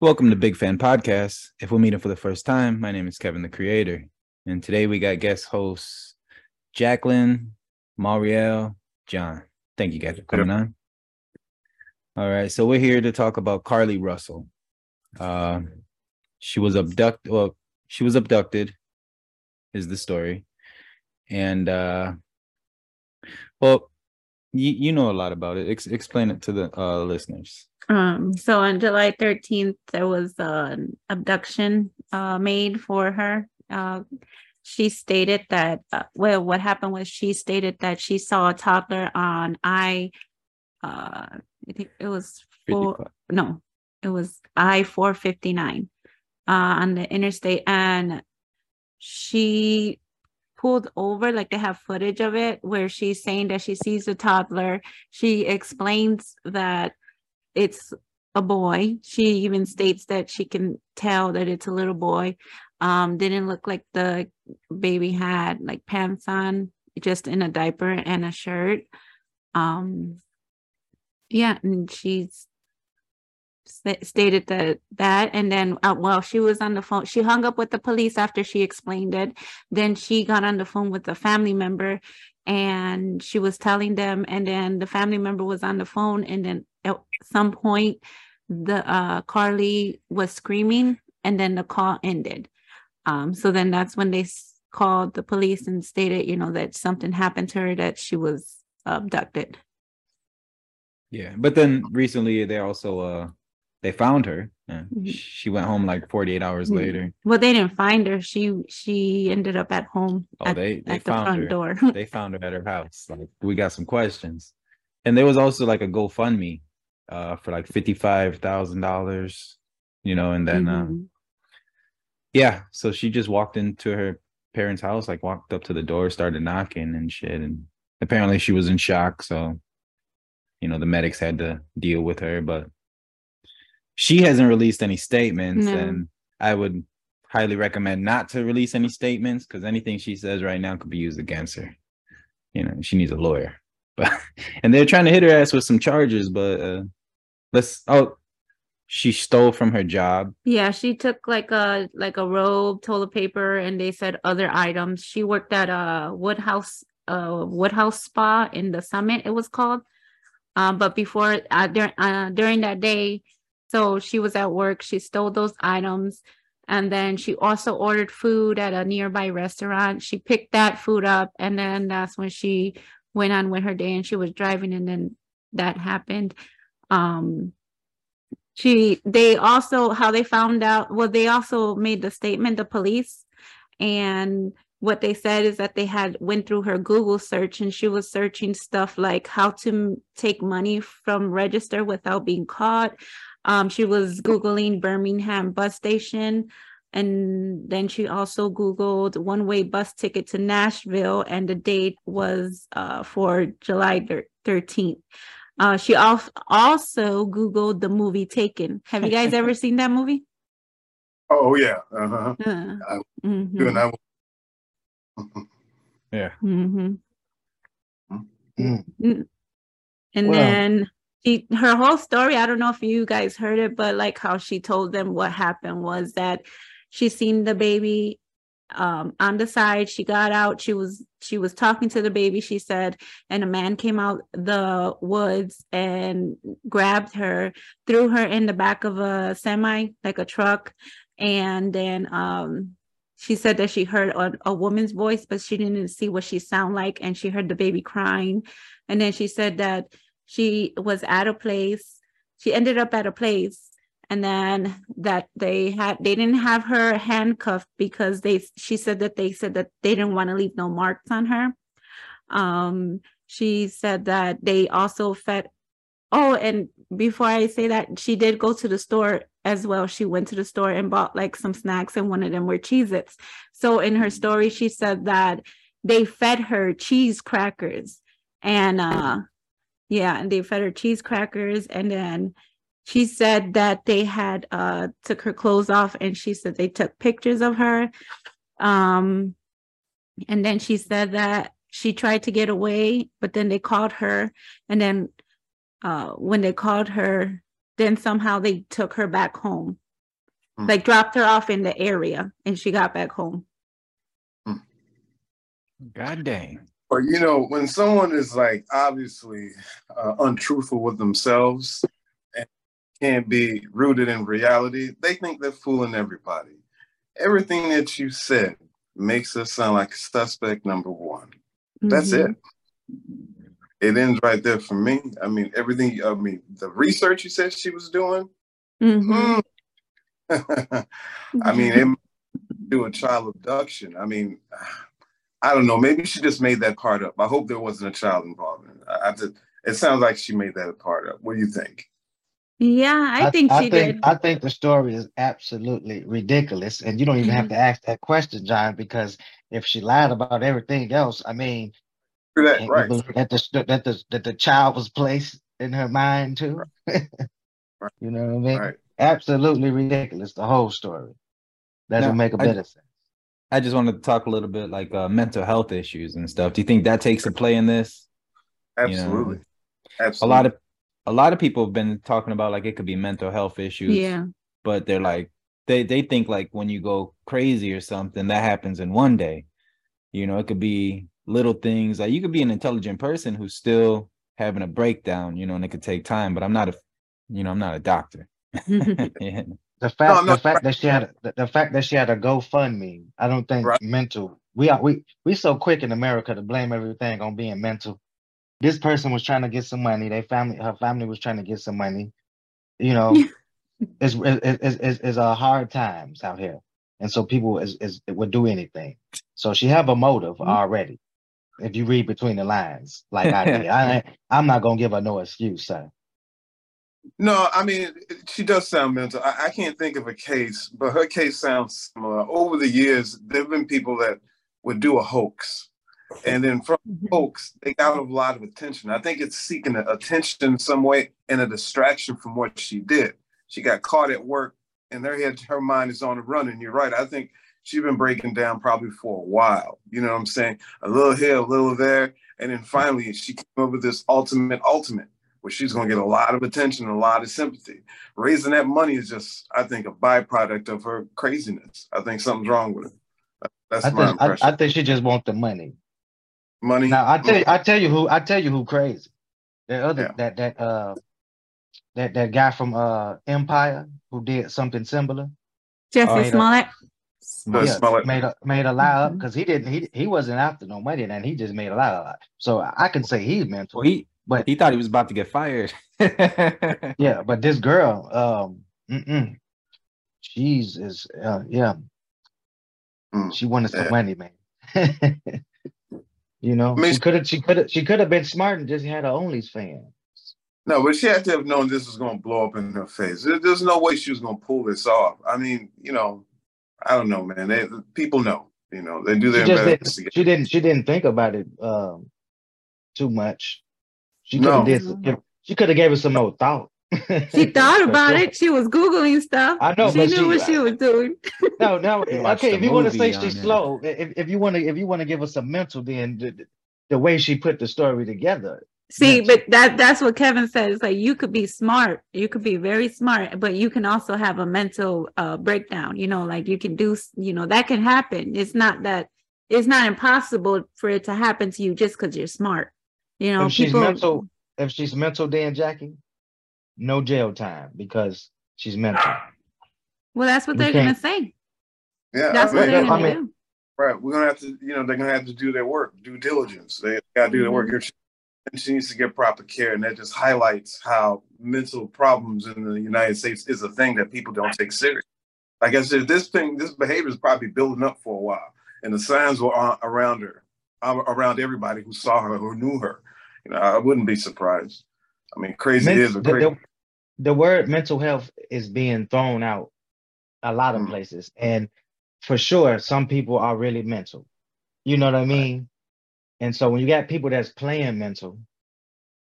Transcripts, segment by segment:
Welcome to Big Fan Podcast. If we're meeting for the first time, my name is Kevin the Creator. And today we got guest hosts Jacqueline, Marielle, John. Thank you guys for coming on. All right. So we're here to talk about Carly Russell. Uh, she was abducted. Well, she was abducted, is the story. And uh, well, you, you know a lot about it. Ex- explain it to the uh, listeners. Um, so on July 13th, there was an abduction uh, made for her. Uh, she stated that, uh, well, what happened was she stated that she saw a toddler on I, uh, I think it was four, no, it was I 459 uh, on the interstate. And she pulled over, like they have footage of it, where she's saying that she sees a toddler. She explains that it's a boy. She even states that she can tell that it's a little boy. Um, didn't look like the baby had like pants on, just in a diaper and a shirt. Um, yeah, and she's st- stated that that, and then uh, she was on the phone, she hung up with the police after she explained it. Then she got on the phone with a family member, and she was telling them, and then the family member was on the phone, and then at some point the uh carlee was screaming and then the call ended. Um so then that's when they called the police and stated you know that something happened to her that she was abducted. Yeah but then recently they also uh they found her mm-hmm. she went home like 48 hours mm-hmm. later. Well they didn't find her. She she ended up at home oh at, they they found the her. door. They found her at her house. Like we got some questions. And there was also like a gofundme uh, for like fifty five thousand dollars, you know, and then uh, mm-hmm. uh, yeah, so she just walked into her parents' house, like walked up to the door, started knocking and shit, and apparently she was in shock, so you know the medics had to deal with her, but she hasn't released any statements, no. and I would highly recommend not to release any statements because anything she says right now could be used against her. You know, she needs a lawyer. But and they're trying to hit her ass with some charges, but uh, let's oh she stole from her job. Yeah she took like a like a robe toilet paper and they said other items. She worked at a woodhouse uh woodhouse spa in the summit it was called. Um but before uh, during uh, during that day so she was at work she stole those items. And then she also ordered food at a nearby restaurant. She picked that food up and then that's when she went on with her day and she was driving and then that happened um she they also how they found out well they also made the statement the police and what they said is that they had went through her google search and she was searching stuff like how to take money from register without being caught. Um, she was googling birmingham bus station and then she also googled one way bus ticket to nashville and the date was uh, for july 13th uh, she also Googled the movie Taken. Have you guys ever seen that movie? Oh, yeah. Uh-huh. Uh, mm-hmm. that yeah. Mm-hmm. Mm. And well, then she, her whole story, I don't know if you guys heard it, but like how she told them what happened was that she seen the baby um, on the side. She got out. She was she was talking to the baby. She said, and a man came out the woods and grabbed her, threw her in the back of a semi, like a truck, and then um, she said that she heard a, a woman's voice, but she didn't see what she sound like, and she heard the baby crying, and then she said that she was at a place. She ended up at a place and then that they had they didn't have her handcuffed because they she said that they said that they didn't want to leave no marks on her. Um she said that they also fed oh and before i say that she did go to the store as well. She went to the store and bought like some snacks and one of them were cheez-its so in her story she said that they fed her cheese crackers and uh yeah and they fed her cheese crackers and then she said that they had uh took her clothes off and she said they took pictures of her um and then she said that she tried to get away but then they called her and then uh when they called her then somehow they took her back home mm. like dropped her off in the area and she got back home. Mm. God dang. But you know, when someone is like obviously uh, untruthful with themselves and can't be rooted in reality, they think they're fooling everybody. Everything that you said makes us sound like suspect number one. Mm-hmm. That's it. It ends right there for me. I mean, everything, I mean, the research you said she was doing. Mm-hmm. Mm. I mean, it do a child abduction. I mean, I don't know. Maybe she just made that part up. I hope there wasn't a child involved in it. I, I just, it sounds like she made that part up. What do you think? Yeah, I, I think I she think, did. I think the story is absolutely ridiculous, and you don't even mm-hmm. have to ask that question, John, because if she lied about everything else, I mean, that, right. that the that the that the child was placed in her mind too. Right. right. You know what I mean? Right. Absolutely ridiculous. The whole story doesn't now, make a bit of sense. I just wanted to talk a little bit like uh, mental health issues and stuff. Do you think that takes a play in this? Absolutely. You know, Absolutely. A lot of a lot of people have been talking about like it could be mental health issues. Yeah. But they're like they they think like when you go crazy or something that happens in one day. You know, it could be little things like you could be an intelligent person who's still having a breakdown, you know, and it could take time, but I'm not a you know, I'm not a doctor. yeah. The fact, no, the fact that she had, the, the, fact that she had a GoFundMe, I don't think right. mental. We are we we so quick in America to blame everything on being mental. This person was trying to get some money. They family, her family was trying to get some money. You know, it's it's it's, it's a hard times out here, and so people is is would do anything. So she have a motive mm-hmm. already. If you read between the lines, like I did, I I'm not gonna give her no excuse, sir. No, I mean, she does sound mental. I, I, can't think of a case, but her case sounds similar. Over the years, there have been people that would do a hoax. And then from mm-hmm. they got a lot of attention. I think it's seeking attention some way and a distraction from what she did. She got caught at work and her head, her mind is on the run. And you're right. I think she's been breaking down probably for a while. You know what I'm saying? A little here, a little there. And then finally, she came up with this ultimate, ultimate where she's going to get a lot of attention and a lot of sympathy. Raising that money is just, I think, a byproduct of her craziness. I think something's wrong with her That's I my think, impression. I, I, think she just wants the money. Money. Now I tell you, I tell you who I tell you who crazy. That other yeah. that that uh that that guy from uh Empire who did something similar. Jussie Smollett. Yeah, Smollett. made a made a lie up because mm-hmm. he didn't he he wasn't after no money and he just made a lie up. So I can say he's mental. Well, he but he thought he was about to get fired. yeah, but this girl, um, mm-mm, she's is uh, yeah, mm, she wanted some yeah. money, man. you know, I mean, she could have, she could have, she could have been smart and just had her OnlyFans. No, but she had to have known this was going to blow up in her face. There's no way she was going to pull this off. I mean, you know, I don't know, man. They, people know, you know, they do their she investigation. Didn't, she didn't. She didn't think about it um, too much. She could have no. did. She could have gave us some more thought. She thought about it. She was googling stuff. I know. She knew she, what she was doing. no, no. okay, if you want to say she's it. slow, if, if you want to, if you want to give us a mental, then the, the way she put the story together. See, mental. but that that's what Kevin says. Like you could be smart, you could be very smart, but you can also have a mental uh, breakdown. You know, like you can do. You know, that can happen. It's not that it's not impossible for it to happen to you just because you're smart. You know, if she's people... mental, if she's mental, Dan Jackie, no jail time because she's mental. Well, that's what we they're gonna say. Yeah, that's I mean, what they're gonna I mean, do. Right, we're gonna have to, you know, they're gonna have to do their work, due diligence. They gotta do mm-hmm. their work. Mm-hmm. And she needs to get proper care, and that just highlights how mental problems in the United States is a thing that people don't take serious. Like I said, this thing, this behavior is probably building up for a while, and the signs were around her, around everybody who saw her, who knew her. You know, I wouldn't be surprised. I mean, crazy Men- is a crazy. The, the, the, word mental health is being thrown out a lot of mm places, and for sure, some people are really mental. You know what I mean? Right. And so when you got people that's playing mental,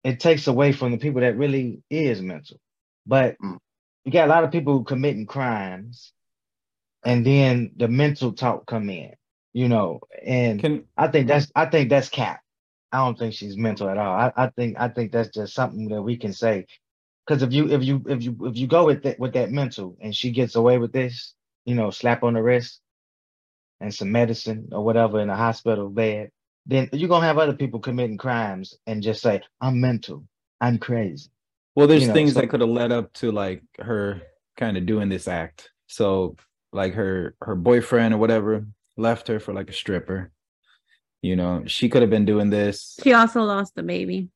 it takes away from the people that really is mental. But mm. you got a lot of people committing crimes, and then the mental talk come in. You know, and Can, I think that's I think that's cap. I don't think she's mental at all. I, I think I think that's just something that we can say. Because if you if you if you if you go with that with that mental and she gets away with this, you know, slap on the wrist and some medicine or whatever in a hospital bed, then you're gonna have other people committing crimes and just say, I'm mental, I'm crazy. Well, there's you know, things so- that could have led up to like her kind of doing this act. So like her her boyfriend or whatever left her for like a stripper. You know, she could have been doing this. She also lost the baby.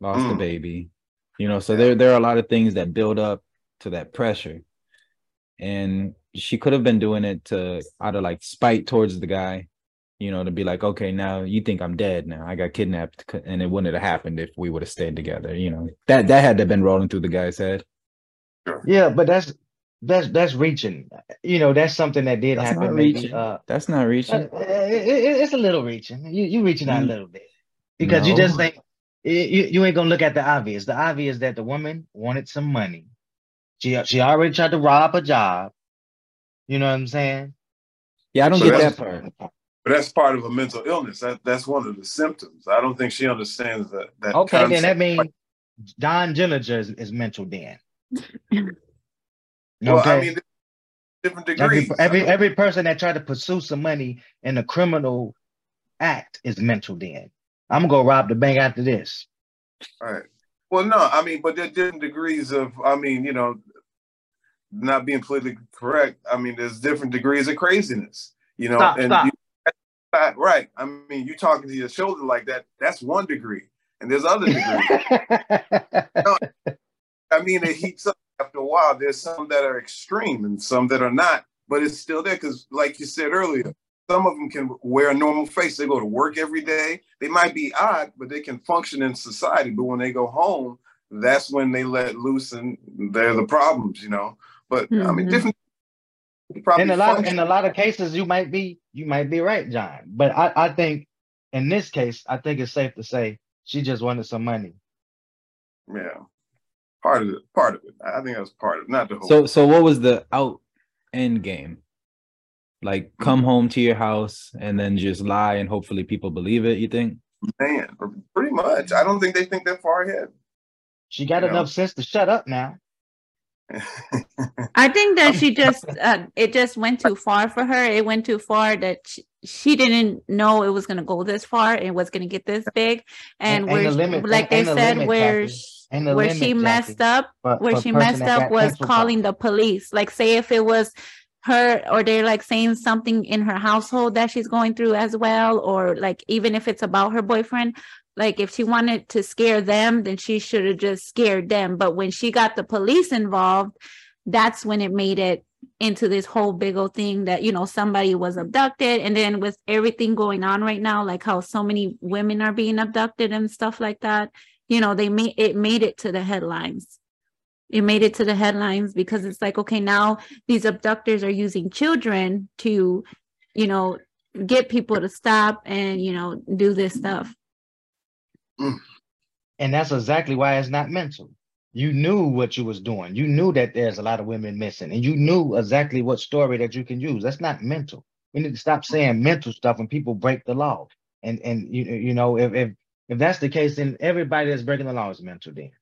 Lost mm. the baby. You know, so there there are a lot of things that build up to that pressure. And she could have been doing it to out of like spite towards the guy, you know, to be like, okay, now you think I'm dead now. I got kidnapped and it wouldn't have happened if we would have stayed together, you know. That that had to have been rolling through the guy's head. Yeah, but that's that's that's reaching. You know, that's something that did that's happen. Not maybe. Uh, that's not reaching. Uh, it, it, it's a little reaching. You you reaching out a mm. little bit because no. you just think you, you ain't gonna look at the obvious. The obvious that the woman wanted some money. She she already tried to rob a job. You know what I'm saying? Yeah, I don't get that part. But that's part of a mental illness. That that's one of the symptoms. I don't think she understands that. that okay, concept. then that means John Dillinger is, is mental then. Well, okay. I mean, different degrees. Every, every, every person that tried to pursue some money in a criminal act is mental. Then I'm gonna go rob the bank after this. All right. Well, no, I mean, but there are different degrees of. I mean, you know, not being politically correct. I mean, there's different degrees of craziness. You know, stop, and stop. You, right. I mean, you talking to your shoulder like that. That's one degree, and there's other degrees. you know, I mean, it heats up after a while, there's some that are extreme and some that are not, but it's still there because, like you said earlier, some of them can wear a normal face. They go to work every day. They might be odd, but they can function in society. But when they go home, that's when they let loose and they're the problems, you know. But mm-hmm. I mean, mm-hmm. different. In a lot, of, in a lot of cases, you might be you might be right, John. But I, I think in this case, I think it's safe to say she just wanted some money. Yeah part of it. Part of it. I think that was part of it, not the whole. So, so what was the out end game? Like, come home to your house and then just lie, and hopefully people believe it. You think? Man, pretty much. I don't think they think that far ahead. She got you enough know? sense to shut up now. I think that she just uh, it just went too far for her. It went too far that she, she didn't know it was going to go this far and was going to get this big. And, and where, the limit, like and, they said, limit, where where she messed up, for, where she messed up was calling the police. Like, say if it was her or they're like saying something in her household that she's going through as well, or like even if it's about her boyfriend, like if she wanted to scare them, then she should have just scared them. But when she got the police involved, that's when it made it into this whole big old thing that you know somebody was abducted and then with everything going on right now like how so many women are being abducted and stuff like that you know they made it made it to the headlines. It made it to the headlines because it's like okay now these abductors are using children to you know get people to stop and you know do this stuff. Mm. And that's exactly why it's not mental. You knew what you was doing. You knew that there's a lot of women missing and you knew exactly what story that you can use. That's not mental. We need to stop saying mental stuff when people break the law. And and you you know if if if that's the case, then everybody that's breaking the law is mental then.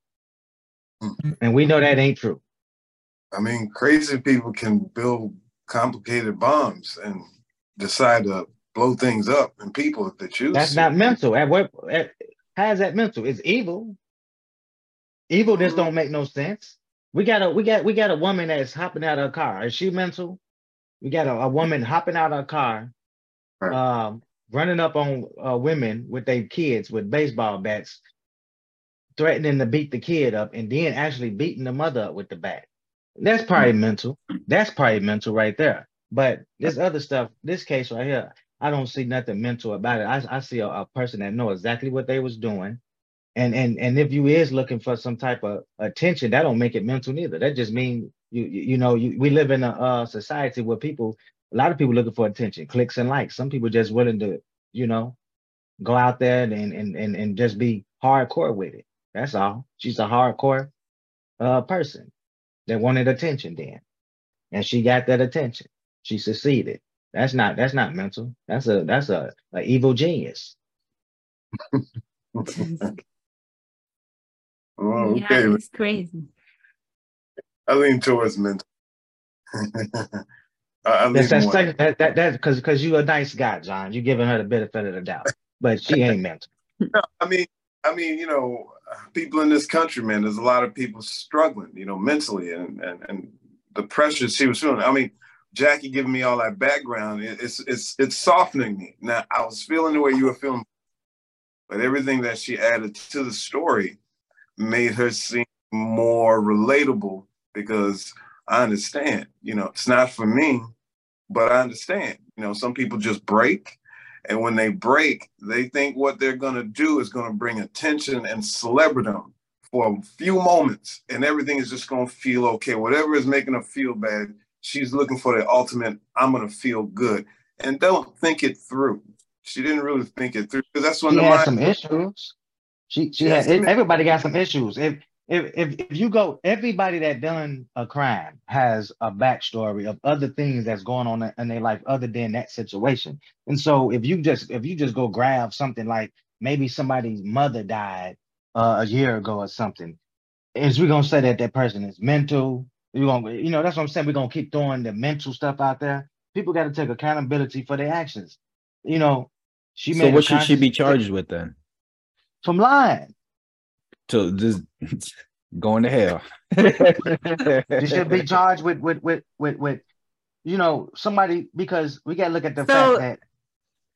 Mm-hmm. And we know that ain't true. I mean, crazy people can build complicated bombs and decide to blow things up and people if they choose. That's not mental. At what at, how is that mental? It's evil. Evil just mm-hmm. don't make no sense. We got a we got we got a woman that's hopping out of a car. Is she mental? We got a, a woman hopping out of a car, right. um, running up on uh, women with their kids with baseball bats, threatening to beat the kid up, and then actually beating the mother up with the bat. That's probably mm-hmm. mental. That's probably mental right there. But this other stuff, this case right here, I don't see nothing mental about it. I, I see a, a person that know exactly what they was doing. And and and if you is looking for some type of attention, that don't make it mental neither. That just mean you you, you know you, we live in a uh, society where people a lot of people looking for attention, clicks and likes. Some people just willing to, you know, go out there and and and, and just be hardcore with it. That's all. She's a hardcore uh, person that wanted attention then. And she got that attention. She succeeded. That's not that's not mental. That's a that's a, a evil genius. oh, okay. Yeah, it's crazy. I lean towards mental. I, that's, that's, that, that, that, because because you're a nice guy, John. You're giving her the benefit of the doubt, but she ain't mental. No, I mean, I mean, you know, people in this country, man. There's a lot of people struggling, you know, mentally, and and and the pressure she was feeling. I mean, Jackie giving me all that background, it's it's it's softening me. Now I was feeling the way you were feeling, but everything that she added to the story made her seem more relatable because I understand. You know, it's not for me, but I understand. You know, some people just break. And when they break, they think what they're going to do is going to bring attention and celebrity for a few moments, and everything is just going to feel okay. Whatever is making her feel bad, she's looking for the ultimate, I'm going to feel good. And don't think it through. She didn't really think it through because that's when she the had mind- some issues. She she had everybody got some issues. If if if if you go, everybody that done a crime has a backstory of other things that's going on in their life other than that situation. And so if you just if you just go grab something like maybe somebody's mother died uh, a year ago or something, is we gonna say that that person is mental? You gonna you know that's what I'm saying. We're gonna keep throwing the mental stuff out there. People got to take accountability for their actions. You know, she. So what should she be charged with then? From lying to just going to hell. you should be charged with with with with with you know somebody because we gotta look at the so, fact that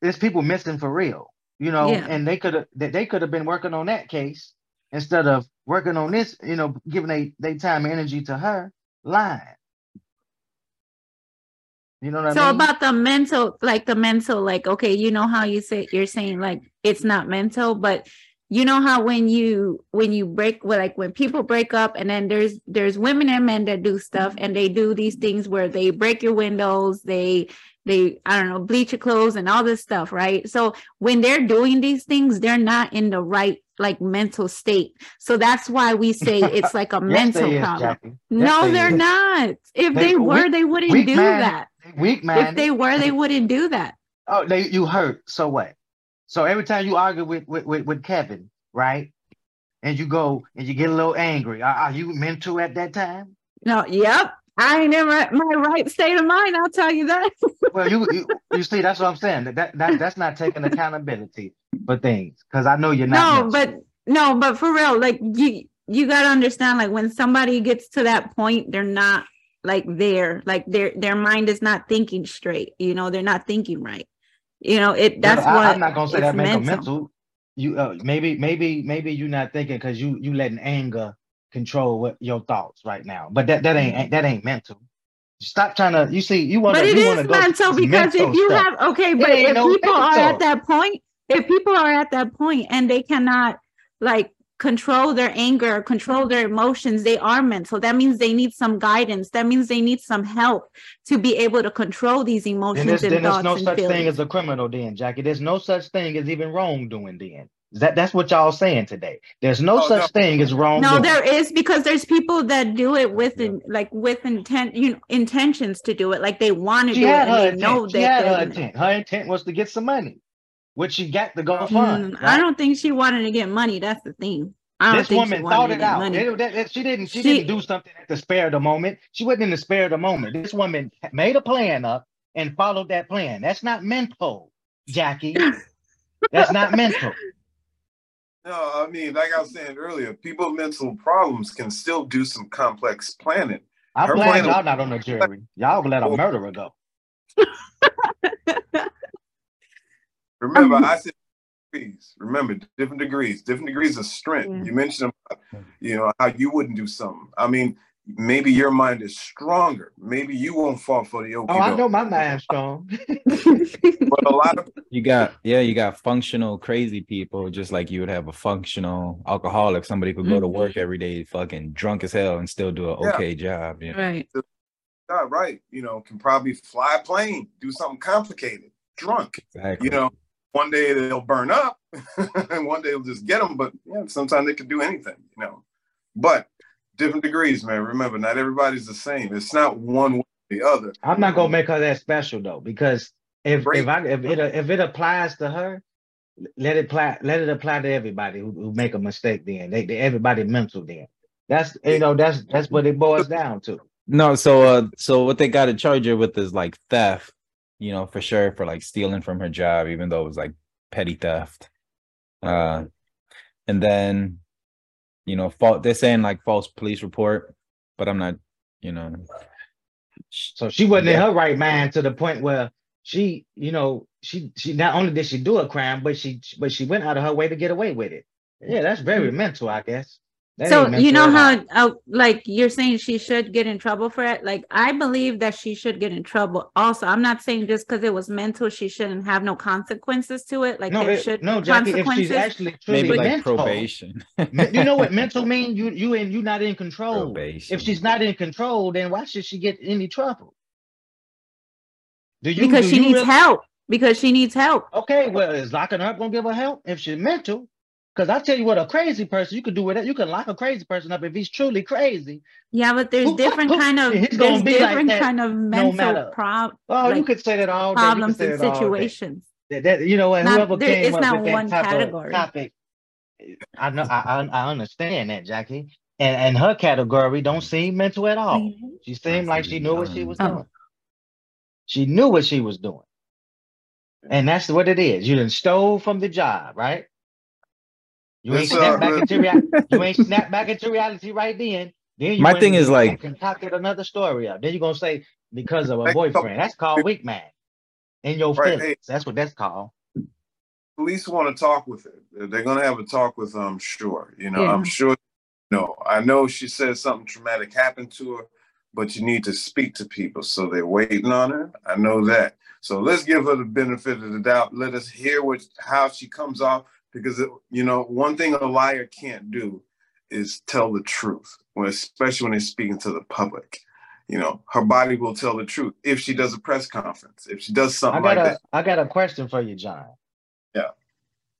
there's people missing for real, you know, yeah. and they could have they could have been working on that case instead of working on this, you know, giving they they time and energy to her lying. You know what so I mean? about the mental, like the mental, like okay, you know how you say you're saying like it's not mental, but you know how when you when you break well, like when people break up and then there's there's women and men that do stuff and they do these things where they break your windows they they i don't know bleach your clothes and all this stuff right? So when they're doing these things they're not in the right like mental state. So that's why we say it's like a yes, mental problem. Yes, no they are not. If they, they were weak, they wouldn't do man, that. weak man. if they were they wouldn't do that. Oh they you hurt so what so every time you argue with with, with, with Kevin, right? And you go and you get a little angry. Are, are you mental at that time? No, yep. I ain't in my, my right state of mind, I'll tell you that. well, you, you, you see, that's what I'm saying. That, that that's not taking accountability for things. Because I know you're not. No, but no, but for real, like you you gotta understand, like when somebody gets to that point, they're not like there, like their their mind is not thinking straight. You know, they're not thinking right. You know, it that's what I, am not gonna say that mental. mental. You uh, maybe maybe maybe you're not thinking because you you letting anger control what your thoughts right now. But that that ain't that ain't mental. Stop trying to. You see, you want. But it you is mental because mental if you stuff. have okay, but if no people mental. are at that point, if people are at that point and they cannot like control their anger, control their emotions, they are mental. That means they need some guidance. That means they need some help to be able to control these emotions then and then. There's no such feelings. thing as a criminal, then, Jackie. There's no such thing as even wrongdoing, then. That that's what y'all saying today. There's no oh, such no. thing as wrong. No, there is because there's people that do it with in, like with intent, you know, intentions to do it. Like they want to do it and they intent. know she that her intent. Her intent was to get some money, which she got to go fund. Mm, right? I don't think she wanted to get money. That's the thing this woman thought it out. It, that, she didn't. She, she, didn't do something at the spare of the moment. She wasn't in the spare of the moment. This woman made a plan up and followed that plan. That's not mental, Jackie. That's not mental. No, I mean, like I was saying earlier, people with mental problems can still do some complex planning. I'm Her glad y'all not on the jury. Y'all let a murderer go. Remember, I said degrees. Remember, different degrees, different degrees of strength. Yeah. You mentioned, you know, how you wouldn't do something. I mean, maybe your mind is stronger. Maybe you won't fall for the okey Oh, I know my mind's strong. but a lot of you got yeah, you got functional crazy people, just like you would have a functional alcoholic. Somebody could go to work mm-hmm. every day, fucking drunk as hell, and still do an yeah. okay job. Yeah. Right. Yeah, right. You know, can probably fly a plane, do something complicated, drunk. Exactly. You know, one day they'll burn up and one day they'll just get them. But yeah, sometimes they can do anything, you know. But different degrees, man. Remember, not everybody's the same. It's not one way or the other. I'm not gonna make her that special though, because if if I if it if it applies to her, let it apply let it apply to everybody who, who make a mistake. Then they, they everybody mental. Then that's you know that's that's what it boils down to. No, so uh so what they got to charge her with is like theft, you know, for sure for like stealing from her job, even though it was like petty theft. Uh and then you know, fault they're saying like false police report, but I'm not, you know. So she wasn't yeah. in her right mind to the point where she, you know, she she not only did she do a crime, but she but she went out of her way to get away with it. Yeah, that's very mm-hmm. mental, I guess. That so you know how uh, like you're saying she should get in trouble for it? Like i believe that she should get in trouble also. I'm not saying just because it was mental she shouldn't have no consequences to it. Like no, there it, should no Jackie, if she's actually maybe like mental, probation. You know what? Mental mean you you and you not in control. Probation. if she's not in control then why should she get any trouble? Do you because do she you needs really... help. Because she needs help. Okay well is locking her up gonna give her help if she's mental because I tell you what, a crazy person, you could do it. You can lock a crazy person up if he's truly crazy. Yeah, but there's different kind of there's different like kind of mental no problems. Oh, like you could say that all problems and situations. That, that, you know what? Whoever there, came it's up not with one that category. topic, I know, I, I understand that, Jackie. And and her category don't seem mental at all. Mm-hmm. She seemed like she knew what she was oh. doing. She knew what she was doing. And that's what it is. You didn't stole from the job, right? You ain't snap back into reality. You ain't snap back into reality right then. Then my thing is like concocted another story up. Then you're gonna say because of a boyfriend. That's called weak man. In your right, feelings. Hey, that's what that's called. Police want to talk with her. They're gonna have a talk with her, I'm sure. You know, yeah. I'm sure no, I know she said something traumatic happened to her, but you need to speak to people. So they're waiting on her. I know that. So let's give her the benefit of the doubt. Let us hear what how she comes off because it, you know one thing a liar can't do is tell the truth when especially when they're speaking to the public. You know her body will tell the truth if she does a press conference if she does something I got like a, that. I got a question for you john. Yeah.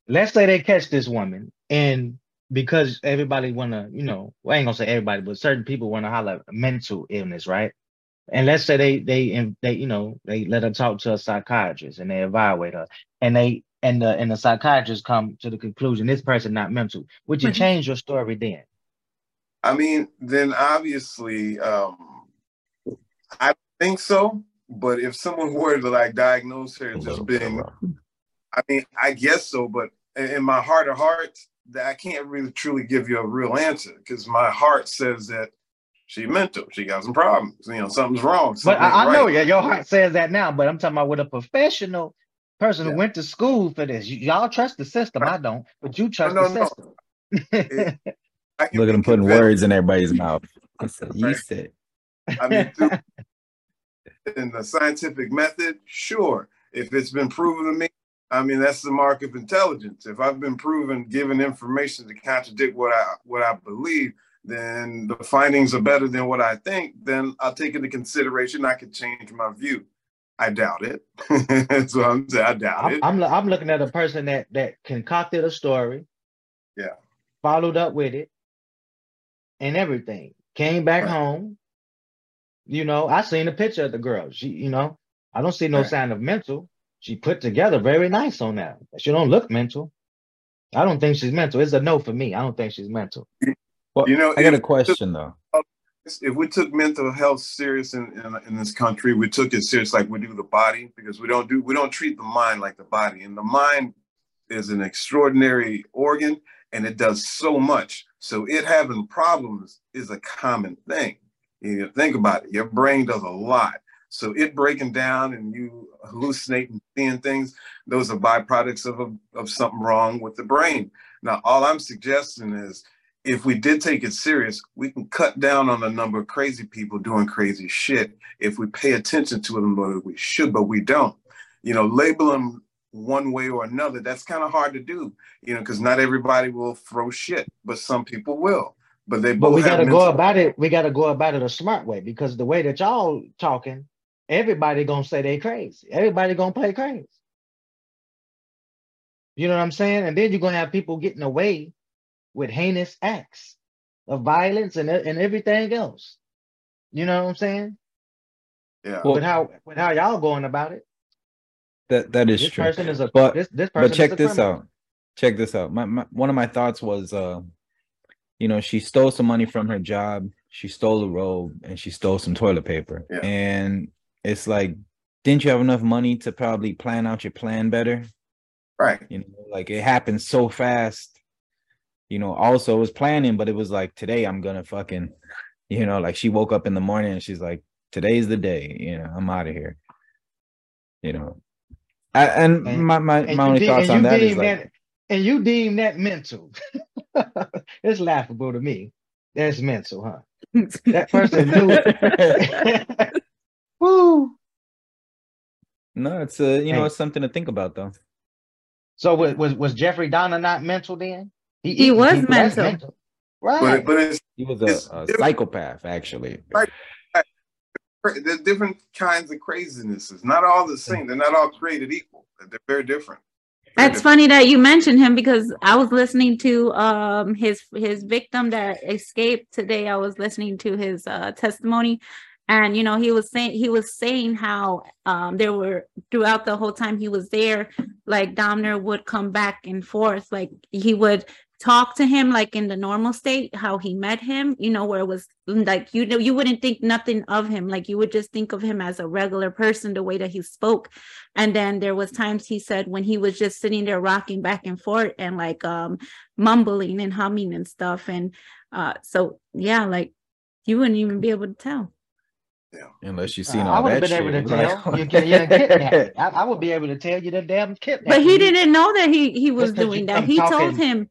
Let's say they catch this woman and because everybody want to you know well, i ain't gonna say everybody but certain people want to holler mental illness right? And let's say they they they you know they let her talk to a psychiatrist and they evaluate her and they and the and the psychiatrist come to the conclusion this person not mental, would you mm-hmm. change your story then? I mean, then obviously, um, I think so. But if someone were to like diagnose her as just being, I mean, I guess so. But in my heart of hearts, that I can't really truly give you a real answer because my heart says that she mental. She got some problems. You know, something's wrong. Something but I, I right. know, yeah, your heart says that now. But I'm talking about with a professional person yeah. who went to school for this. Y- y'all trust the system. I don't, but you trust no, no, the system. No. Look at them putting words in everybody's mouth. You said. I mean, in the scientific method, sure. If it's been proven to me, I mean that's the mark of intelligence. If I've been proven, given information to contradict what I what I believe, then the findings are better than what I think. Then I'll take into consideration. I can change my view. I doubt it. That's what I'm saying. I doubt I'm, it. I'm, I'm looking at a person that that concocted a story. Yeah. Followed up with it and everything. Came back right. home. You know, I seen a picture of the girl. She, you know, I don't see no right. sign of mental. She put together very nice on that. She don't look mental. I don't think she's mental. It's a no for me. I don't think she's mental. Well, you know, I got a question though if we took mental health serious in, in, in this country, we took it serious like we do the body because we don't do we don't treat the mind like the body, and the mind is an extraordinary organ and it does so much. So it having problems is a common thing. You think about it. Your brain does a lot. So it breaking down and you hallucinating, seeing things, those are byproducts of, a, of something wrong with the brain. Now, all I'm suggesting is if we did take it serious, we can cut down on the number of crazy people doing crazy shit if we pay attention to them, but we should, but we don't. You know, label them one way or another, that's kind of hard to do, you know, because not everybody will throw shit, but some people will. But they but we gotta go about it. We gotta go about it a smart way because the way that y'all talking, everybody gonna say they crazy. Everybody gonna play crazy. You know what I'm saying? And then you're gonna have people getting away with heinous acts of violence and, and everything else. You know what I'm saying? Yeah. Well, with how with how y'all going about it. That that is this true. Person is a, but this, this person but check this out. Check this out. My, my one of my thoughts was uh you know, she stole some money from her job. she stole a robe and she stole some toilet paper. Yeah. And it's like, didn't you have enough money to probably plan out your plan better? Right. You know, like it happened so fast. You know, also was planning, but it was like today I'm gonna fucking, you know, like she woke up in the morning and she's like, today's the day, you know, I'm out of here. You know. I, and, and, my my, my only thoughts on that is like, that, and you deem that mental. it's laughable to me. That's mental, huh? that person knew. Woo. No, it's a you know it's something to think about though. So was was, was Jeffrey Dahmer not mental then? He, he was mental. mental. Right. But, but he was a, a psychopath actually. Right. There's different kinds of crazinesses. Not all the same. They're not all created equal. They're very different. That's funny that you mentioned him because I was listening to um his his victim that escaped today. I was listening to his uh, testimony, and you know he was saying he was saying how um there were throughout the whole time he was there, like Dahmer would come back and forth, like he would talk to him like in the normal state how he met him you know where it was like you know you wouldn't think nothing of him like you would just think of him as a regular person the way that he spoke and then there was times he said when he was just sitting there rocking back and forth and like um mumbling and humming and stuff and uh so yeah like you wouldn't even be able to tell yeah. Unless you've seen uh, all I would have been shit. able to tell. you can, yeah. I, I, would be able to tell you the damn kidnap. But he didn't know that he he was doing that. He talking, told him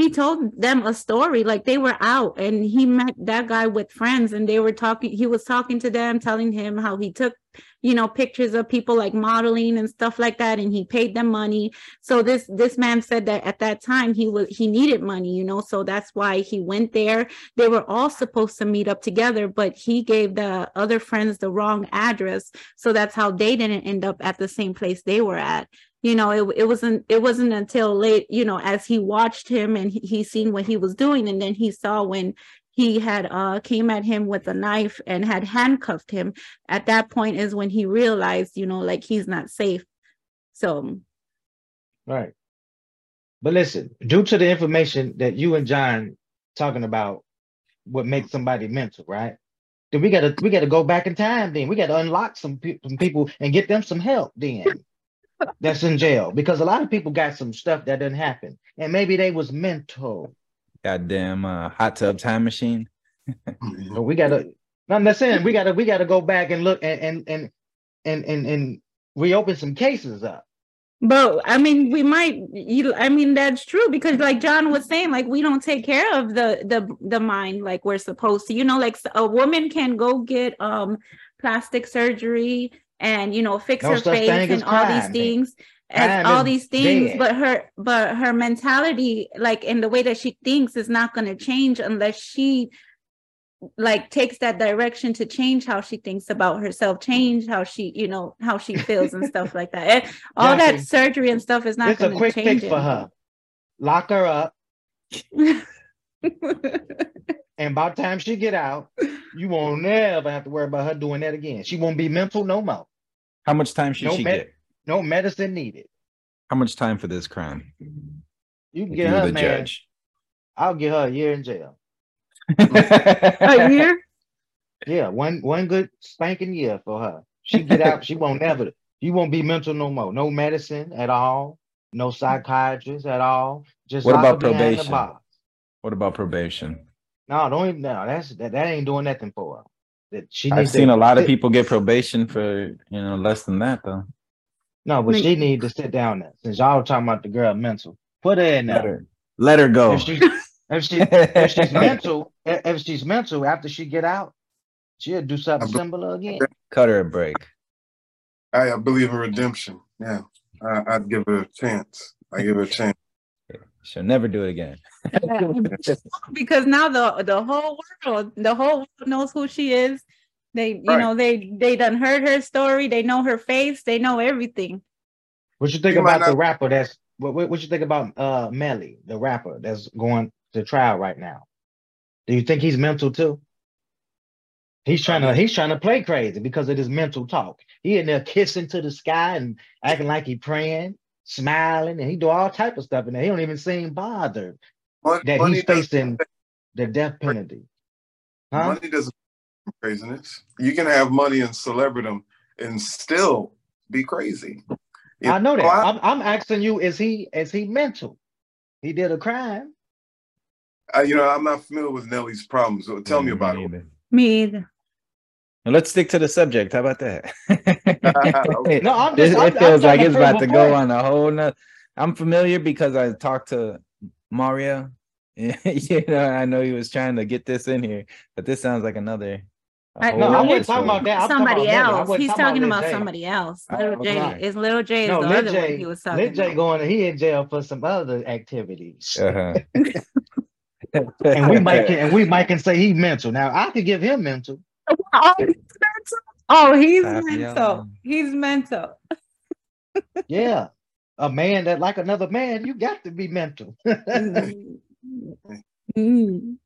he told them a story like they were out and he met that guy with friends and they were talking he was talking to them telling him how he took you know pictures of people like modeling and stuff like that and he paid them money. So this this man said that at that time he was he needed money you know so that's why he went there. They were all supposed to meet up together but he gave the other friends the wrong address. So that's how they didn't end up at the same place they were at you know it, it wasn't it wasn't until late you know as he watched him and he, he seen what he was doing and then he saw when he had uh came at him with a knife and had handcuffed him at that point is when he realized you know like he's not safe. So right. But listen due to the information that you and john talking about what makes somebody mental right? Then we gotta we gotta go back in time then. We gotta unlock some, pe- some people and get them some help then that's in jail. Because a lot of people got some stuff that didn't happen and maybe they was mental. Goddamn uh, hot tub time machine. We gotta i'm not saying we gotta we gotta go back and look and and and and and, and reopen some cases up. But I mean, we might. You, I mean, that's true. Because, like John was saying, like we don't take care of the the the mind like we're supposed to. You know, like a woman can go get um plastic surgery and you know fix no her face and all these things as all these things dead. but her but her mentality like in the way that she thinks is not going to change unless she like takes that direction to change how she thinks about herself change how she you know how she feels and stuff like that. And all that surgery and stuff is not going to change fix for her. lock her up. And by the time she get out you won't never have to worry about her doing that again. She won't be mental no more how much time should no she med- get? No medicine needed. How much time for this crime? You can get her, the man. Judge. I'll get her a year in jail. a year? Yeah, one one good spanking year for her. She get out, she won't never. You won't be mental no more. No medicine at all. No psychiatrist at all. Just what about probation? What about probation? No, don't even. No, that's that. That ain't doing nothing for her that she. I've seen to, a lot of people get probation for you know less than that though. No, but she need to sit down there. Since y'all talking about the girl mental, put her in there. Let her, let her go. If, she, if, she, if she's mental, if she's mental after she get out, she'll do something similar again. Cut her a break. I, I believe in redemption. Yeah, I, would give her a chance. I give her a chance. She'll never do it again. because now the the whole world, the whole world knows who she is. They, you right. know, they they done heard her story. They know her face. They know everything. What you think you about the rapper? That's what, what? What you think about uh Melly, the rapper that's going to trial right now? Do you think he's mental too? He's trying to he's trying to play crazy because of his mental talk. He in there kissing to the sky and acting like he praying smiling, and he do all type of stuff, and he don't even seem bothered that he's facing the death penalty. Huh? Money doesn't craziness. You can have money and celebrity and still be crazy. I know that. I, am I'm asking you, is he is he mental? He did a crime. Uh, you know, I'm not familiar with Nelly's problems. So tell me about it. Me either. Well, let's stick to the subject. How about that? okay. No, I'm just, it, feels like it's about to point. go on a whole nother. I'm familiar because I talked to Mario. you know, I know he was trying to get this in here, but this sounds like another I, no, I wasn't talking about that. somebody else. He's talking about, about somebody else. Little J right. is Little J is no, the Lil other J, one he was talking. Little J going. He in jail for some other activities. Uh-huh. and we might can, and we might can say he mental. Now I could give him mental. Oh, he's mental. Oh, he's mental. He's mental. yeah, a man that like another man, you got to be mental. mm.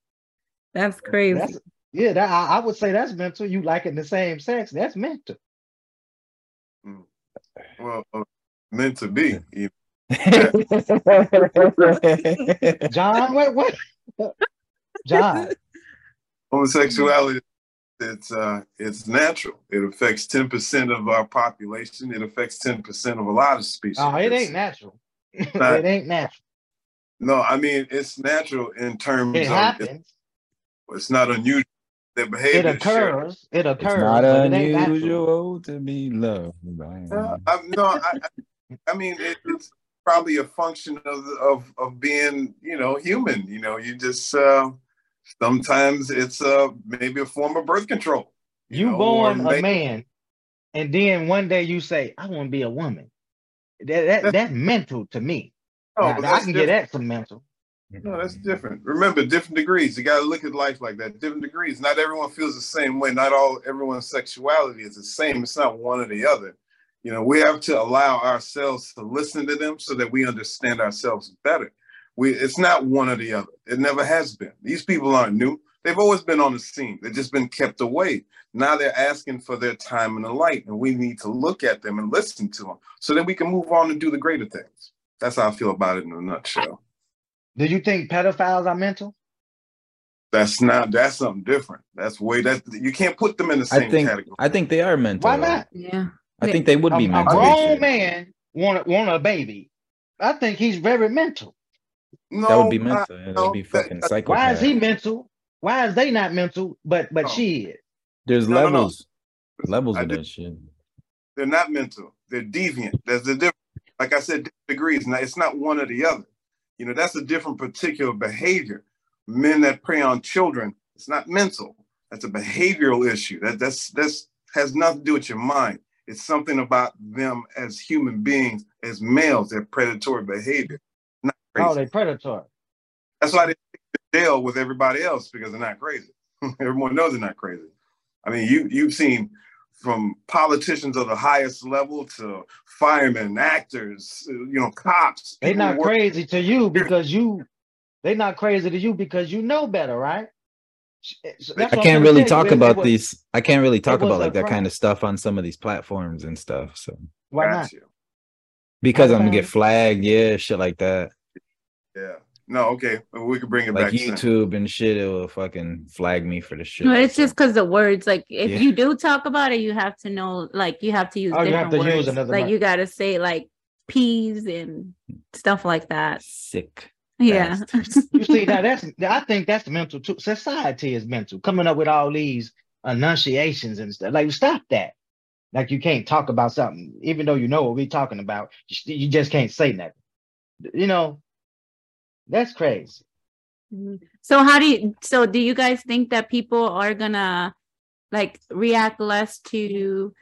That's crazy. That's, yeah, that, I, I, would say that's mental. You liking the same sex, that's mental. Mm. Well, uh, meant to be. John, what, what? John. Homosexuality, it's uh, it's natural. It affects ten percent of our population. It affects ten percent of a lot of species. Oh, it ain't natural. it ain't natural. No, I mean it's natural in terms it of happens. it's not unusual their behavior. It occurs. It occurs. It's not unusual to be loved. Uh, I, no, I, I mean it, it's probably a function of of of being you know human. You know, you just uh, sometimes it's uh maybe a form of birth control. You, you know, born a man, and then one day you say, "I want to be a woman." That, that that's mental to me. Oh, now, I can different. get that some mental. No, that's different. Remember, different degrees. You got to look at life like that. Different degrees. Not everyone feels the same way. Not all everyone's sexuality is the same. It's not one or the other. You know, we have to allow ourselves to listen to them so that we understand ourselves better. We, it's not one or the other. It never has been. These people aren't new. They've always been on the scene. They've just been kept away. Now they're asking for their time in the light, and we need to look at them and listen to them so that we can move on and do the greater things. That's how I feel about it in a nutshell. Do you think pedophiles are mental? That's not. That's something different. That's way. That you can't put them in the same I think, category. I think they are mental. Why not? Yeah. I think they would a, be mental. A grown man want want a baby. I think he's very mental. No, that would be mental. I, that would be fucking psychopath. Why is he mental? Why is they not mental? But but no. she is. There's no, levels, no, levels of that shit. They're not mental. They're deviant. There's the difference. Like I said, degrees. Now it's not one or the other. You know, that's a different particular behavior. Men that prey on children, it's not mental. That's a behavioral issue. That that's that's has nothing to do with your mind. It's something about them as human beings, as males, their predatory behavior. Not crazy. Oh, they predatory. That's why they deal with everybody else because they're not crazy. Everyone knows they're not crazy. I mean, you you've seen from politicians of the highest level to firemen, actors, you know, cops. They're not work- crazy to you because you. They're not crazy to you because you know better, right? Eh, I can't really talk about was, these. I can't really talk about like that kind of stuff on some of these platforms and stuff. So why not? Because I'm gonna get flagged, yeah, shit like that. Yeah. No, okay. We could bring it like back. YouTube soon. and shit, it will fucking flag me for the shit. No, it's just because the words. Like, if yeah. you do talk about it, you have to know. Like, you have to use oh, different words. like, mark. you got to say like peas and stuff like that. Sick. Yeah. you see, now that's. I think that's mental too. Society is mental. Coming up with all these enunciations and stuff. Like, stop that. Like, you can't talk about something, even though you know what we're talking about. You just can't say nothing. You know, that's crazy. Mm-hmm. So how do you so do you guys think that people are gonna like react less to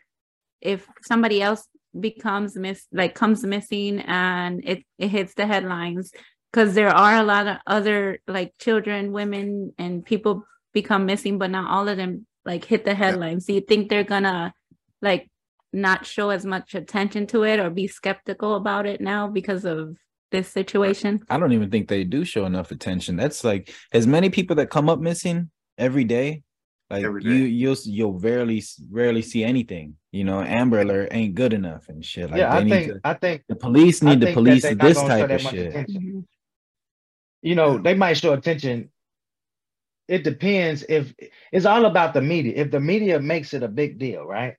if somebody else becomes miss like comes missing and it, it hits the headlines because there are a lot of other like children women and people become missing but not all of them like hit the headlines do you think they're gonna like not show as much attention to it or be skeptical about it now because of this situation? I don't even think they do show enough attention. That's like as many people that come up missing every day. Like every day. you, you'll you'll rarely rarely see anything. You know, Amber Alert ain't good enough and shit. Like yeah, I think to, I think the police need to police this type of shit. You know, they might show attention it depends if it's all about the media. If the media makes it a big deal, right?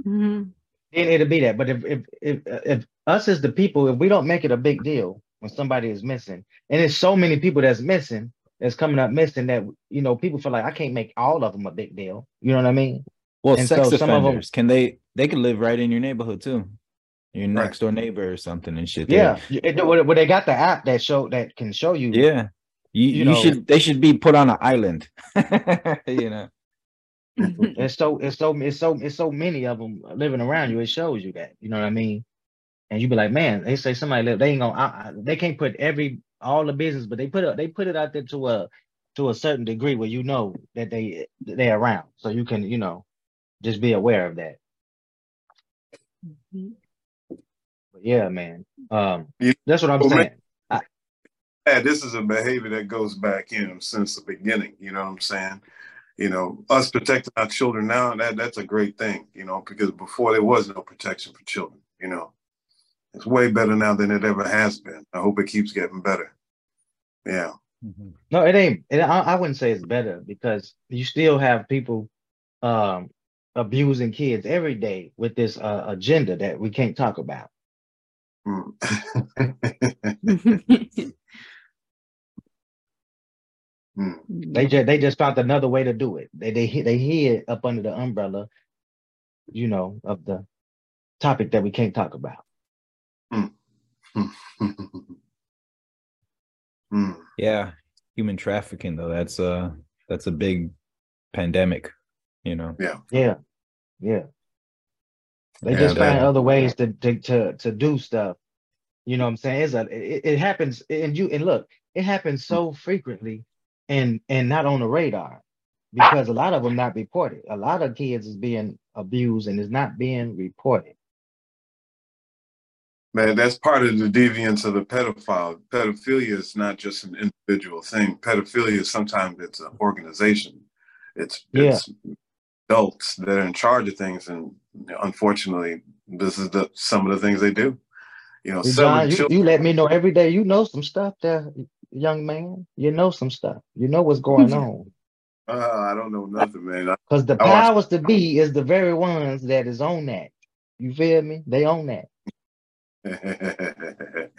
Mm-hmm. Then it'll be that. But if if if if us as the people, if we don't make it a big deal when somebody is missing, and there's so many people that's missing, that's coming up missing that you know people feel like I can't make all of them a big deal. You know what I mean? Well, and sex so offenders them, can they they can live right in your neighborhood too, your right. next door neighbor or something and shit. Yeah, it, well, they got the app that show that can show you. Yeah, you you, you know, should they should be put on an island. you know. it's so it's so it's so it's so many of them living around you. It shows you that you know what I mean, and you be like, man, they say somebody live. They ain't gonna. I, I, they can't put every all the business, but they put it they put it out there to a to a certain degree where you know that they they're around, so you can you know just be aware of that. Mm-hmm. But yeah, man, um, yeah. that's what I'm well, saying. Man, I, this is a behavior that goes back in since the beginning. You know what I'm saying? You know, us protecting our children now that that's a great thing. You know, because before there was no protection for children. You know, it's way better now than it ever has been. I hope it keeps getting better. Yeah. Mm-hmm. No, it ain't. It, I, I, wouldn't say it's better because you still have people um, abusing kids every day with this uh, agenda that we can't talk about. Mm. They just they just found another way to do it. They they they hid up under the umbrella, you know, of the topic that we can't talk about. Mm. mm. Yeah, human trafficking though. That's a that's a big pandemic. You know. Yeah. Yeah. Yeah. They yeah, just find other ways to, to to to do stuff. You know what I'm saying? It's a it, it happens and you and look, it happens so frequently and and not on the radar because a lot of them not reported. A lot of kids is being abused and is not being reported. Man, that's part of the deviance of the pedophile. Pedophilia is not just an individual thing. Pedophilia is sometimes it's an organization. It's yeah. it's adults that are in charge of things, and unfortunately, this is the some of the things they do. You know, John, you, you, let me know every day. You know some stuff, there, young man. You know some stuff. You know what's going on. Uh, I don't know nothing, man. Because the powers to be is the very ones that is on that. You feel me? They own that.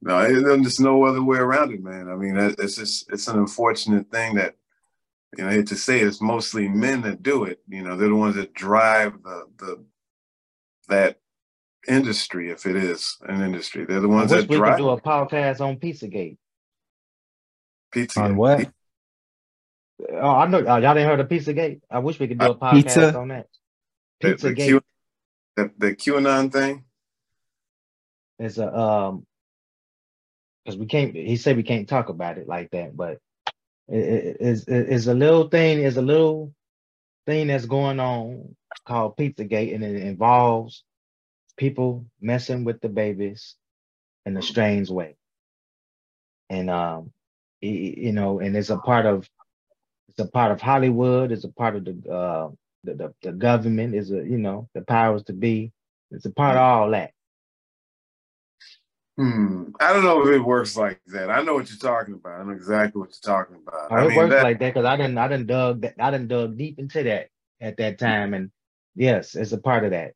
no, there's no other way around it, man. I mean, it's just it's an unfortunate thing that you know, I hate to say it, it's mostly men that do it. You know, they're the ones that drive the the that industry, if it is an industry. They're the ones that we drive. Could do a podcast on Pizzagate. Pizza on what? Oh, I know uh, y'all didn't heard of Pizzagate. I wish we could do a uh, podcast pizza? on that. Pizzagate. The, the, Q, the, the QAnon thing. It's a um because we can't. He said we can't talk about it like that, but it's it's a little thing. It's a little thing that's going on called Pizzagate, and it involves people messing with the babies in a strange way, and um, you know, and it's a part of it's a part of Hollywood. It's a part of the uh, the, the, the government. Is a you know the powers to be. It's a part of all that. Hmm. I don't know if it works like that. I know what you're talking about. I know exactly what you're talking about. Oh, it mean, works that... like that because I didn't I didn't dug that I didn't dug deep into that at that time. And yes, it's a part of that.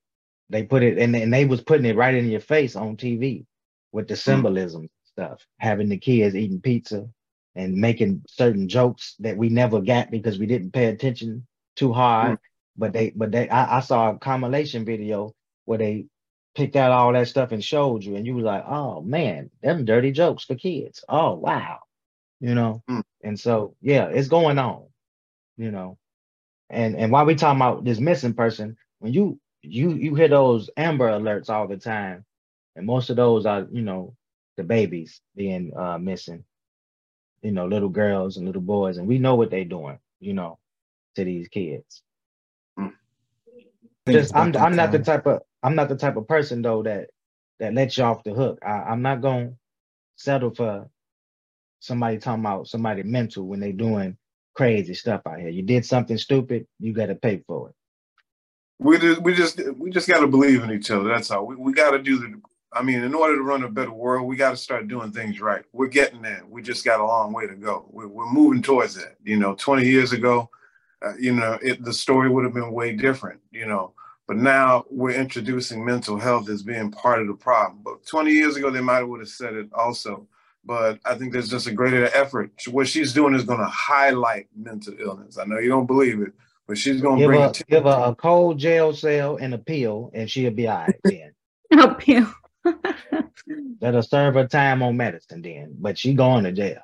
They put it and, and they was putting it right in your face on TV with the hmm. symbolism stuff, having the kids eating pizza and making certain jokes that we never got because we didn't pay attention too hard. Hmm. But they but they I, I saw a compilation video where they picked out all that stuff and showed you, and you were like, oh man, them dirty jokes for kids. Oh wow. You know, mm. and so yeah, it's going on, you know. And and while we talking about this missing person, when you you you hear those Amber alerts all the time, and most of those are, you know, the babies being uh missing, you know, little girls and little boys, and we know what they're doing, you know, to these kids. Mm. Just I'm I'm not the type of I'm not the type of person though that that lets you off the hook. I, I'm not gonna settle for somebody talking about somebody mental when they doing crazy stuff out here. You did something stupid, you got to pay for it. We just we just we just got to believe in each other. That's all. We, we got to do the I mean, in order to run a better world, we got to start doing things right. We're getting there. We just got a long way to go. We're, we're moving towards that. You know, 20 years ago, uh, you know, it, the story would have been way different, you know. But now we're introducing mental health as being part of the problem. But 20 years ago, they might have would have said it also. But I think there's just a greater effort. What she's doing is going to highlight mental illness. I know you don't believe it, but she's going to bring her, give her a cold jail cell and a pill, and she'll be all right then. a pill. That'll serve her time on medicine then, but she going to jail,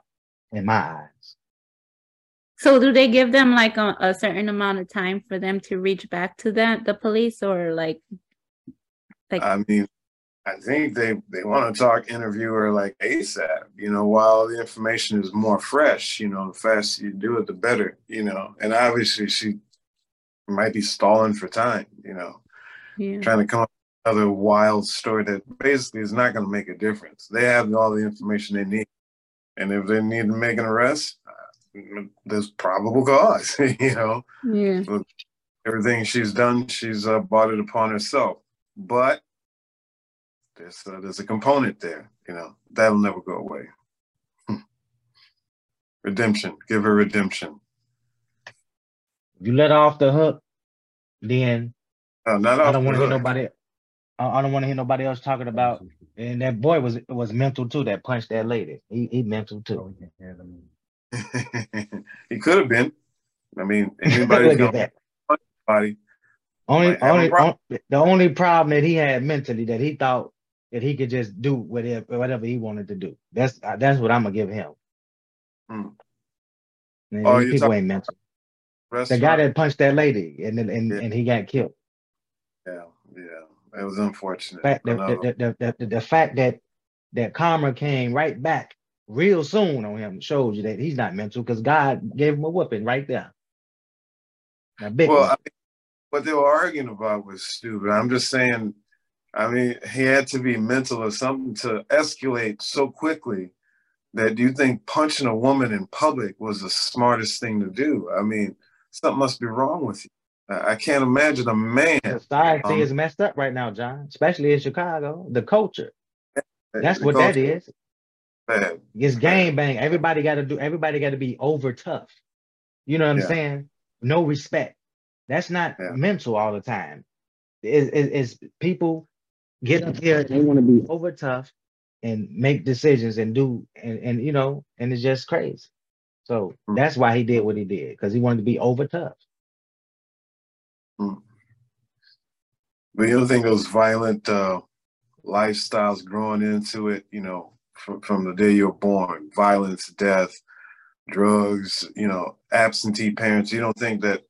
in my eyes. So do they give them like a, a, certain amount of time for them to reach back to that the police or like like I mean I think they they want to talk interviewer like ASAP, you know, while the information is more fresh, you know, the faster you do it the better, you know. And obviously she might be stalling for time, you know. Yeah. Trying to come up with another wild story that basically is not going to make a difference. They have all the information they need. And if they need to make an arrest, there's probable cause, you know. Yeah. everything she's done, she's uh, bought it upon herself. But there's uh, there's a component there, you know, that'll never go away. Hmm. redemption, give her redemption. You let off the hook, then uh, not I don't want to hear nobody. I don't want to hear nobody else talking about. And that boy was was mental too. That punched that lady. He he mental too. Oh, he could have been. I mean, anybody's gonna anybody. Only, only, only, the only problem that he had mentally that he thought that he could just do whatever whatever he wanted to do. That's uh, that's what I'm gonna give him. Hmm. oh, people ain't mental. The guy that punched that lady and and, yeah. and he got killed. Yeah, yeah, it was unfortunate. Fact, the, the, the, the, the fact that that karma came right back real soon on him shows you that he's not mental because God gave him a whooping right there. Now, big well, I mean, what they were arguing about was stupid. I'm just saying, I mean, he had to be mental or something to escalate so quickly that you think punching a woman in public was the smartest thing to do. I mean, something must be wrong with you. I can't imagine a man. Society um, is messed up right now, John, especially in Chicago. The culture. That's the what culture. that is. Bad. It's game bang. Everybody got to do. Everybody got to be over tough. You know what I'm saying? No respect. That's not yeah. mental all the time. It's, it's people get up here. They want to be over tough and make decisions and do and and you know and it's just crazy. So mm. that's why he did what he did because he wanted to be over tough. Mm. But you don't think those violent uh, lifestyles growing into it, you know, from, from the day you're born violence death drugs you know absentee parents you don't think that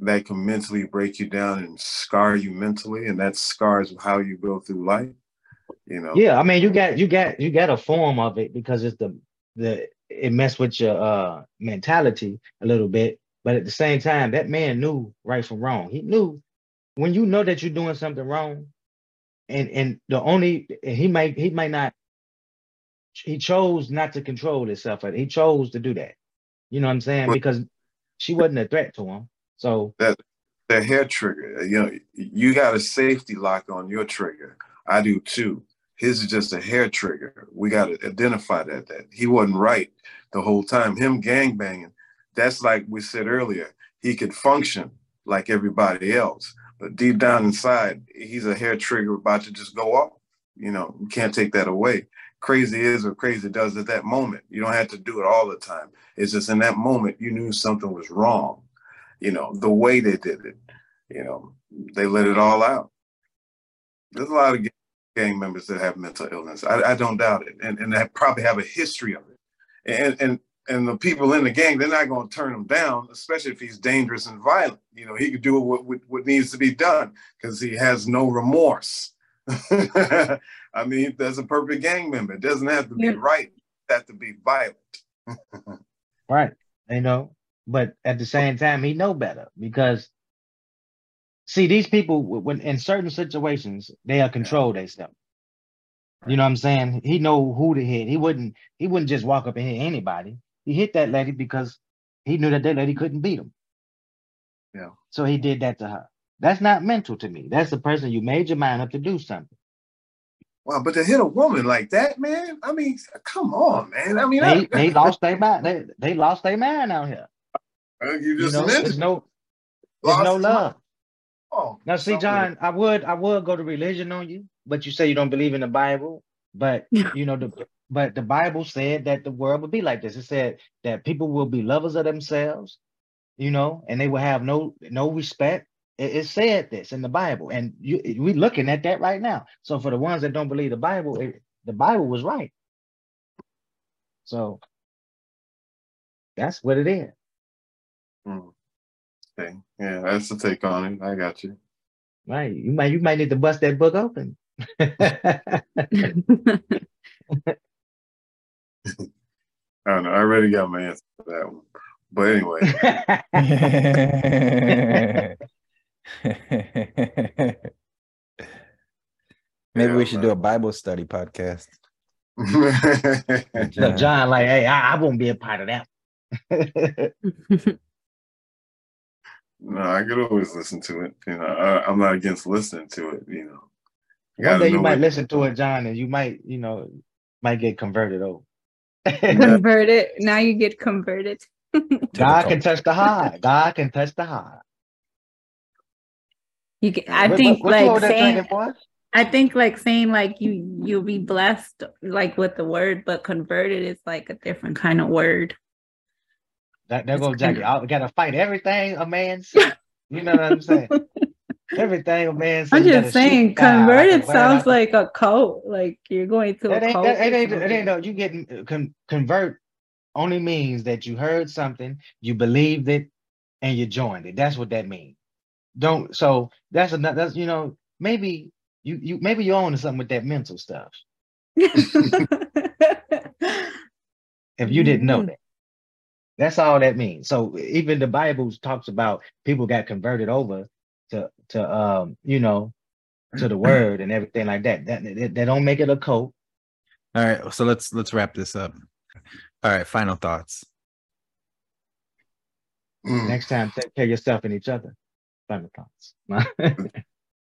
that can mentally break you down and scar you mentally and that scars how you go through life you know? Yeah i mean you got you got you got a form of it because it's the the it messed with your uh mentality a little bit but at the same time that man knew right from wrong. He knew when you know that you're doing something wrong and and the only he might he might not he chose not to control himself. He chose to do that. You know what I'm saying? Because she wasn't a threat to him. So that the hair trigger, you know, you got a safety lock on your trigger. I do too. His is just a hair trigger. We got to identify that that he wasn't right the whole time. Him gang banging, that's like we said earlier. He could function like everybody else, but deep down inside, he's a hair trigger about to just go off. You know, you can't take that away crazy is or crazy does at that moment. You don't have to do it all the time. It's just in that moment you knew something was wrong. You know, the way they did it, you know, they let it all out. There's a lot of gang members that have mental illness. I, I don't doubt it. And, and they probably have a history of it. And, and, and the people in the gang, they're not going to turn him down, especially if he's dangerous and violent. You know, he could do what, what, what needs to be done because he has no remorse. I mean, that's a perfect gang member. It doesn't have to be yeah. right. It has to be violent. right. You know, but at the same time, he know better because see, these people when in certain situations, they'll control themselves. You know what I'm saying? He know who to hit. He wouldn't he wouldn't just walk up and hit anybody. He hit that lady because he knew that that lady couldn't beat him. Yeah. So he did that to her. That's not mental to me. That's the person you made your mind up to do something. Wow, but to hit a woman like that, man, I mean, come on, man. I mean, they, I, they lost their mind. They, they lost their mind out here. Uh, you just you know, there's no, there's no love. Oh, now see, John, I would I would go to religion on you, but you say you don't believe in the Bible. But you know, the but the Bible said that the world would be like this. It said that people will be lovers of themselves, you know, and they will have no no respect. It, it said this in the Bible, and you we're looking at that right now. So for the ones that don't believe the Bible, it, the Bible was right. So that's what it is. Hmm. Okay. Yeah, that's the take on it. I got you. Right. You might you might need to bust that book open. I don't know. I already got my answer for that one. But anyway. Maybe yeah, we should man. do a Bible study podcast. John. John, like, hey, I, I won't be a part of that. no, I could always listen to it. You know, I, am not against listening to it. You know, one day you might listen to it, John, and you might, you know, might get converted over. converted. Now you get converted. God can touch the heart. God can touch the heart. You can, I what, think what, what like saying, I think like saying like you you'll be blessed like with the word, but converted is like a different kind of word. That there goes Jackie. I gotta fight everything a man says. You know what I'm saying? Everything a man says. I'm just saying, converted sounds like a cult. Like you're going to that a ain't, cult. That, it ain't, it ain't no, you getting uh, con- convert only means that you heard something, you believed it, and you joined it. That's what that means. Don't so that's another that's you know, maybe you you maybe you're on to something with that mental stuff. if you didn't know mm-hmm. that. That's all that means. So even the Bible talks about people got converted over to to um you know to the word and everything like that. That they don't make it a cult. All right, so let's let's wrap this up. All right, final thoughts. Mm. Next time, take care of yourself and each other. Thoughts.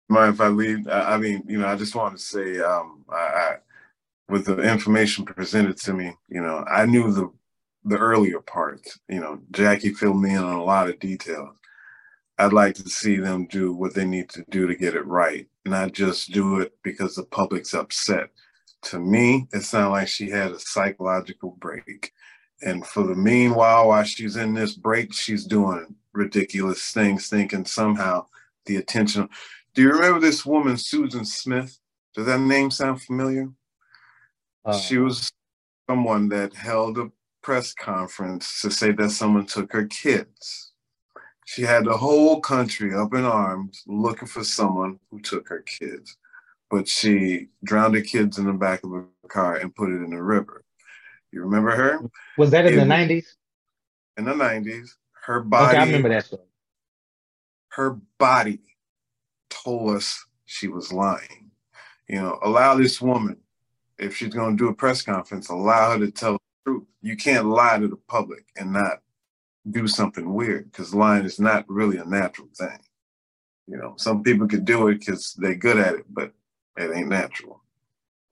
Mind if I leave? I mean, you know, I just want to say, um, I, I, with the information presented to me, you know, I knew the the earlier parts. You know, Jackie filled me in on a lot of details. I'd like to see them do what they need to do to get it right, not just do it because the public's upset. To me, it sounded like she had a psychological break. And for the meanwhile, while she's in this break, she's doing ridiculous things, thinking somehow the attention. Do you remember this woman, Susan Smith? Does that name sound familiar? Uh, she was someone that held a press conference to say that someone took her kids. She had the whole country up in arms looking for someone who took her kids. But she drowned her kids in the back of a car and put it in the river. You remember her? Was that in, in the 90s? In the 90s. Her body. Okay, I remember that story. Her body told us she was lying. You know, allow this woman, if she's going to do a press conference, allow her to tell the truth. You can't lie to the public and not do something weird because lying is not really a natural thing. You know, some people could do it because they're good at it, but it ain't natural.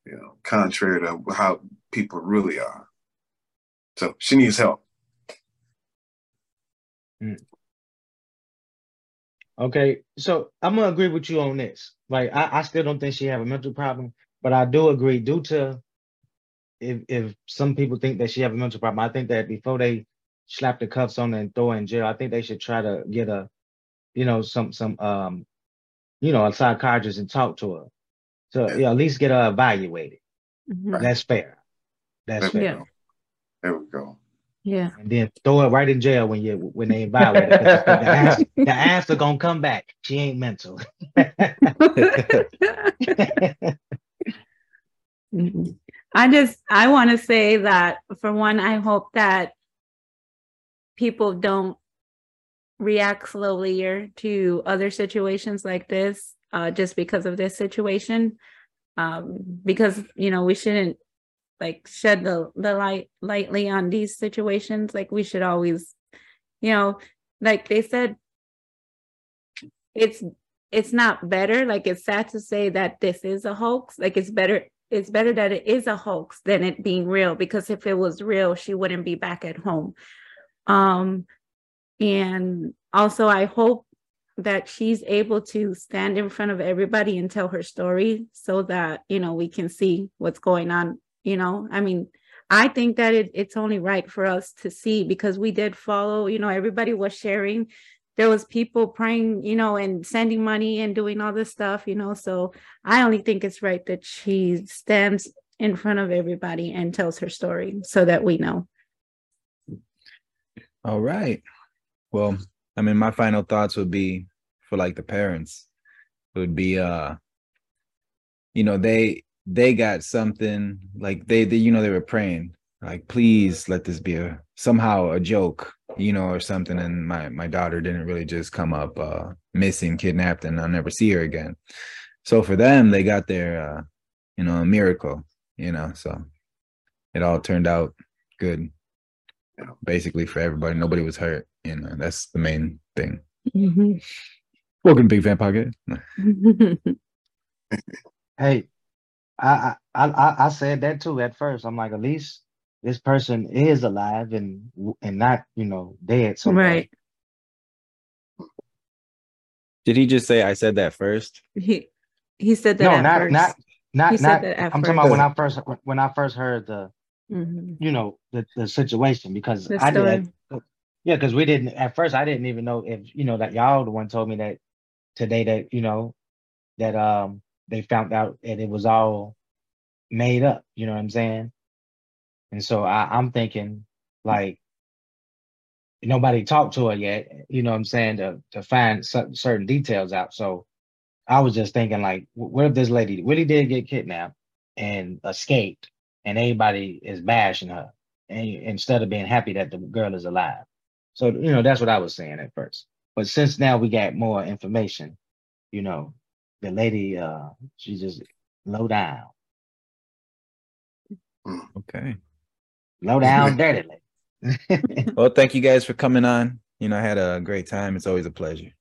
You know, contrary to how people really are. So she needs help. Mm. Okay, so I'm gonna agree with you on this. Like, I, I still don't think she have a mental problem, but I do agree due to if if some people think that she have a mental problem, I think that before they slap the cuffs on her and throw her in jail. I think they should try to get a, you know, some some um, you know, a psychiatrist and talk to her. So yeah, at least get her evaluated. Mm-hmm. That's fair. That's fair. Yeah. There we go. Yeah. And then throw it right in jail when you when they evaluate it. The, the answer gonna come back. She ain't mental. I just I want to say that for one, I hope that people don't react slowlier to other situations like this uh, just because of this situation um, because you know we shouldn't like shed the, the light lightly on these situations like we should always you know like they said it's it's not better. Like it's sad to say that this is a hoax. Like it's better it's better that it is a hoax than it being real because if it was real, she wouldn't be back at home. Um and also I hope that she's able to stand in front of everybody and tell her story so that you know we can see what's going on you know i mean i think that it, it's only right for us to see because we did follow you know everybody was sharing. There was people praying you know and sending money and doing all this stuff you know so i only think it's right that she stands in front of everybody and tells her story so that we know. All right. Well I mean, my final thoughts would be for like the parents it would be uh you know they they got something like they, they you know they were praying like please let this be a somehow a joke you know or something and my my daughter didn't really just come up uh missing kidnapped and i'll never see her again. So for them they got their uh you know a miracle you know so it all turned out good basically for everybody. Nobody was hurt you know that's the main thing. Mm-hmm. welcome to big fan pocket hey I, I i i said that too at first i'm like at least this person is alive and and not you know dead somewhere. right did he just say i said that first he he said that no not first. not not not i'm first. talking about when i first when i first heard the mm-hmm. you know the, the situation because the i did yeah, because we didn't at first. I didn't even know if you know that y'all the one told me that today that you know that um they found out that it was all made up. You know what I'm saying? And so I, I'm thinking like nobody talked to her yet. You know what I'm saying to to find certain details out. So I was just thinking like, what if this lady really did get kidnapped and escaped, and everybody is bashing her, and instead of being happy that the girl is alive. So, you know, that's what I was saying at first. But since now we got more information, you know, the lady, uh, she just low down. Okay. Low down dirty. well, thank you guys for coming on. You know, I had a great time. It's always a pleasure.